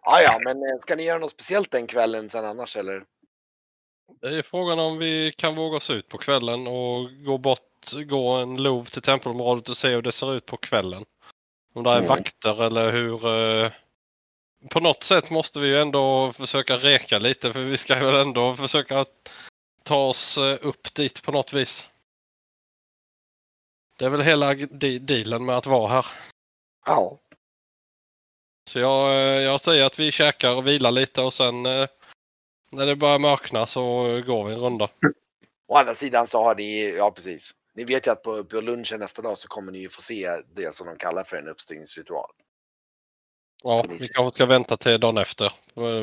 Ja, ja, men eh, ska ni göra något speciellt den kvällen sen annars eller? Det är frågan om vi kan våga oss ut på kvällen och gå bort, gå en lov till tempelområdet och se hur det ser ut på kvällen. Om det är Mm. vakter eller hur... eh, På något sätt måste vi ju ändå försöka reka lite för vi ska väl ändå försöka ta oss eh, upp dit på något vis. Det är väl hela de- dealen med att vara här. Ja. Så jag, eh, jag säger att vi käkar och vilar lite och sen eh, när det börjar mörkna så går vi en runda. Å andra sidan så har ni, ja precis. Ni vet ju att på, på lunchen nästa dag så kommer ni ju få se det som de kallar för en uppstigningsritual. Ja, vi kanske ska vänta till dagen efter.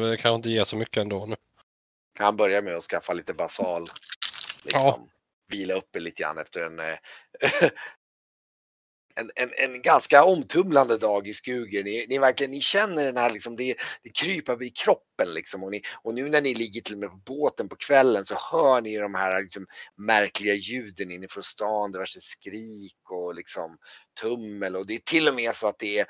Det kanske inte ger så mycket ändå nu. Han börjar med att skaffa lite basal. Liksom, Vila upp er lite grann efter en, eh, en, en, en ganska omtumlande dag i skugen. Ni, ni, verkligen, ni känner den här, liksom, det, det kryper i kroppen. Liksom, och, ni, och nu när ni ligger till och med på båten på kvällen så hör ni de här liksom, märkliga ljuden inifrån stan. Diverse skrik och liksom, tummel. Och det är till och med så att det är,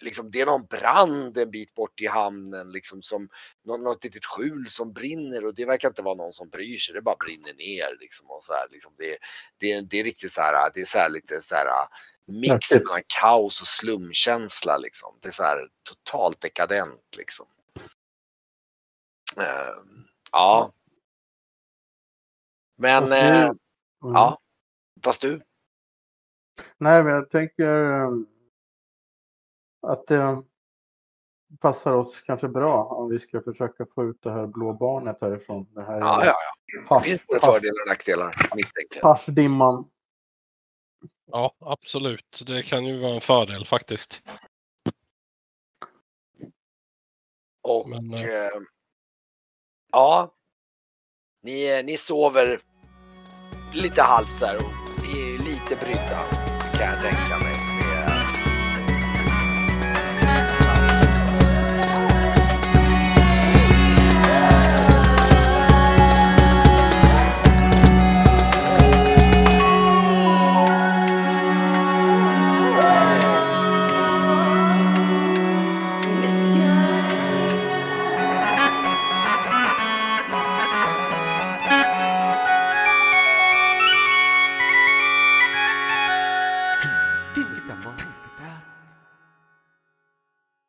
liksom, det är någon brand en bit bort i hamnen. Liksom, som, något, något litet skjul som brinner och det verkar inte vara någon som bryr sig. Det bara brinner ner. Liksom, och så här, liksom, det, det, det är riktigt så här, det är så här lite så här mix Häftigt. mellan kaos och slumkänsla liksom. Det är så här totalt dekadent liksom. Ehm, ja. Men, Fast nu- eh, Mm. ja. Fast du? Nej, men jag tänker eh, att det passar oss kanske bra om vi ska försöka få ut det här blå barnet härifrån. Det här Ja, ja, ja. hasch- Det finns både fördelar och nackdelar haschdimman. Ja, absolut. Det kan ju vara en fördel faktiskt. Och Men, eh, eh, ja. Ni, ni sover lite halvt så här och är lite brydda kan jag tänka mig.